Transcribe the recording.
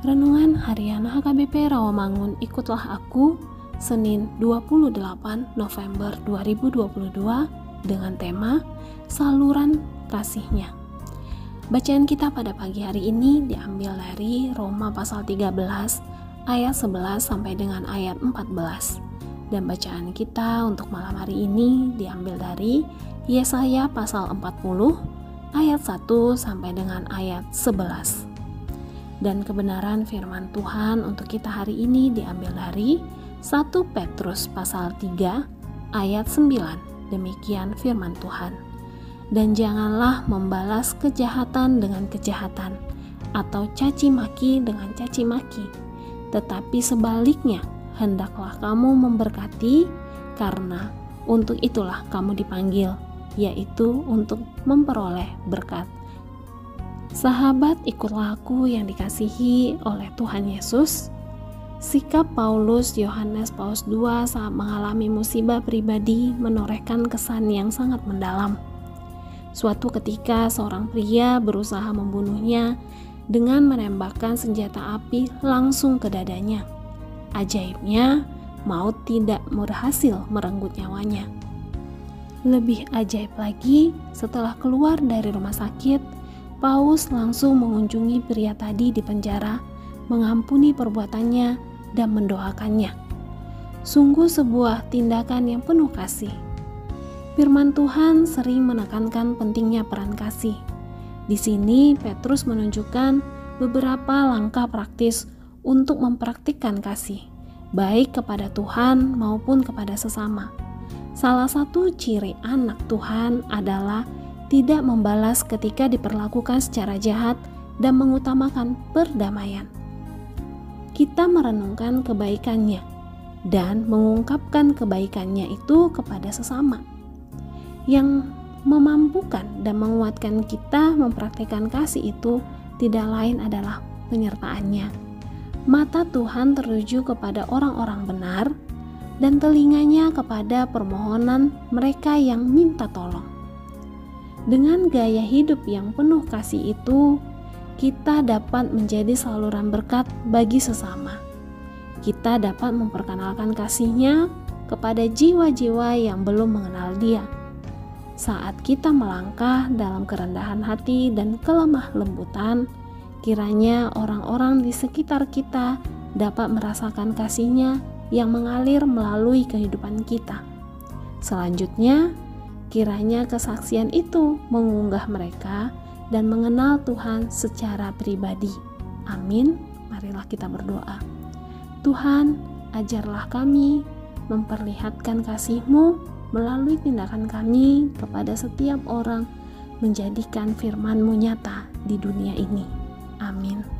Renungan Harian HKBP Rawamangun Ikutlah Aku Senin 28 November 2022 dengan tema Saluran Kasihnya. Bacaan kita pada pagi hari ini diambil dari Roma pasal 13 ayat 11 sampai dengan ayat 14. Dan bacaan kita untuk malam hari ini diambil dari Yesaya pasal 40 ayat 1 sampai dengan ayat 11 dan kebenaran firman Tuhan untuk kita hari ini diambil dari 1 Petrus pasal 3 ayat 9. Demikian firman Tuhan. Dan janganlah membalas kejahatan dengan kejahatan atau caci maki dengan caci maki, tetapi sebaliknya hendaklah kamu memberkati karena untuk itulah kamu dipanggil, yaitu untuk memperoleh berkat. Sahabat, ikutlah aku yang dikasihi oleh Tuhan Yesus. Sikap Paulus Yohanes Paus II saat mengalami musibah pribadi menorehkan kesan yang sangat mendalam. Suatu ketika seorang pria berusaha membunuhnya dengan menembakkan senjata api langsung ke dadanya. Ajaibnya, maut tidak berhasil merenggut nyawanya. Lebih ajaib lagi, setelah keluar dari rumah sakit, Paus langsung mengunjungi pria tadi di penjara, mengampuni perbuatannya, dan mendoakannya. Sungguh sebuah tindakan yang penuh kasih. Firman Tuhan sering menekankan pentingnya peran kasih. Di sini, Petrus menunjukkan beberapa langkah praktis untuk mempraktikkan kasih, baik kepada Tuhan maupun kepada sesama. Salah satu ciri anak Tuhan adalah tidak membalas ketika diperlakukan secara jahat dan mengutamakan perdamaian. Kita merenungkan kebaikannya dan mengungkapkan kebaikannya itu kepada sesama. Yang memampukan dan menguatkan kita mempraktikkan kasih itu tidak lain adalah penyertaannya. Mata Tuhan tertuju kepada orang-orang benar dan telinganya kepada permohonan mereka yang minta tolong. Dengan gaya hidup yang penuh kasih itu, kita dapat menjadi saluran berkat bagi sesama. Kita dapat memperkenalkan kasihnya kepada jiwa-jiwa yang belum mengenal Dia. Saat kita melangkah dalam kerendahan hati dan kelemah lembutan, kiranya orang-orang di sekitar kita dapat merasakan kasihnya yang mengalir melalui kehidupan kita. Selanjutnya, Kiranya kesaksian itu mengunggah mereka dan mengenal Tuhan secara pribadi. Amin. Marilah kita berdoa. Tuhan, ajarlah kami memperlihatkan kasih-Mu melalui tindakan kami kepada setiap orang menjadikan firman-Mu nyata di dunia ini. Amin.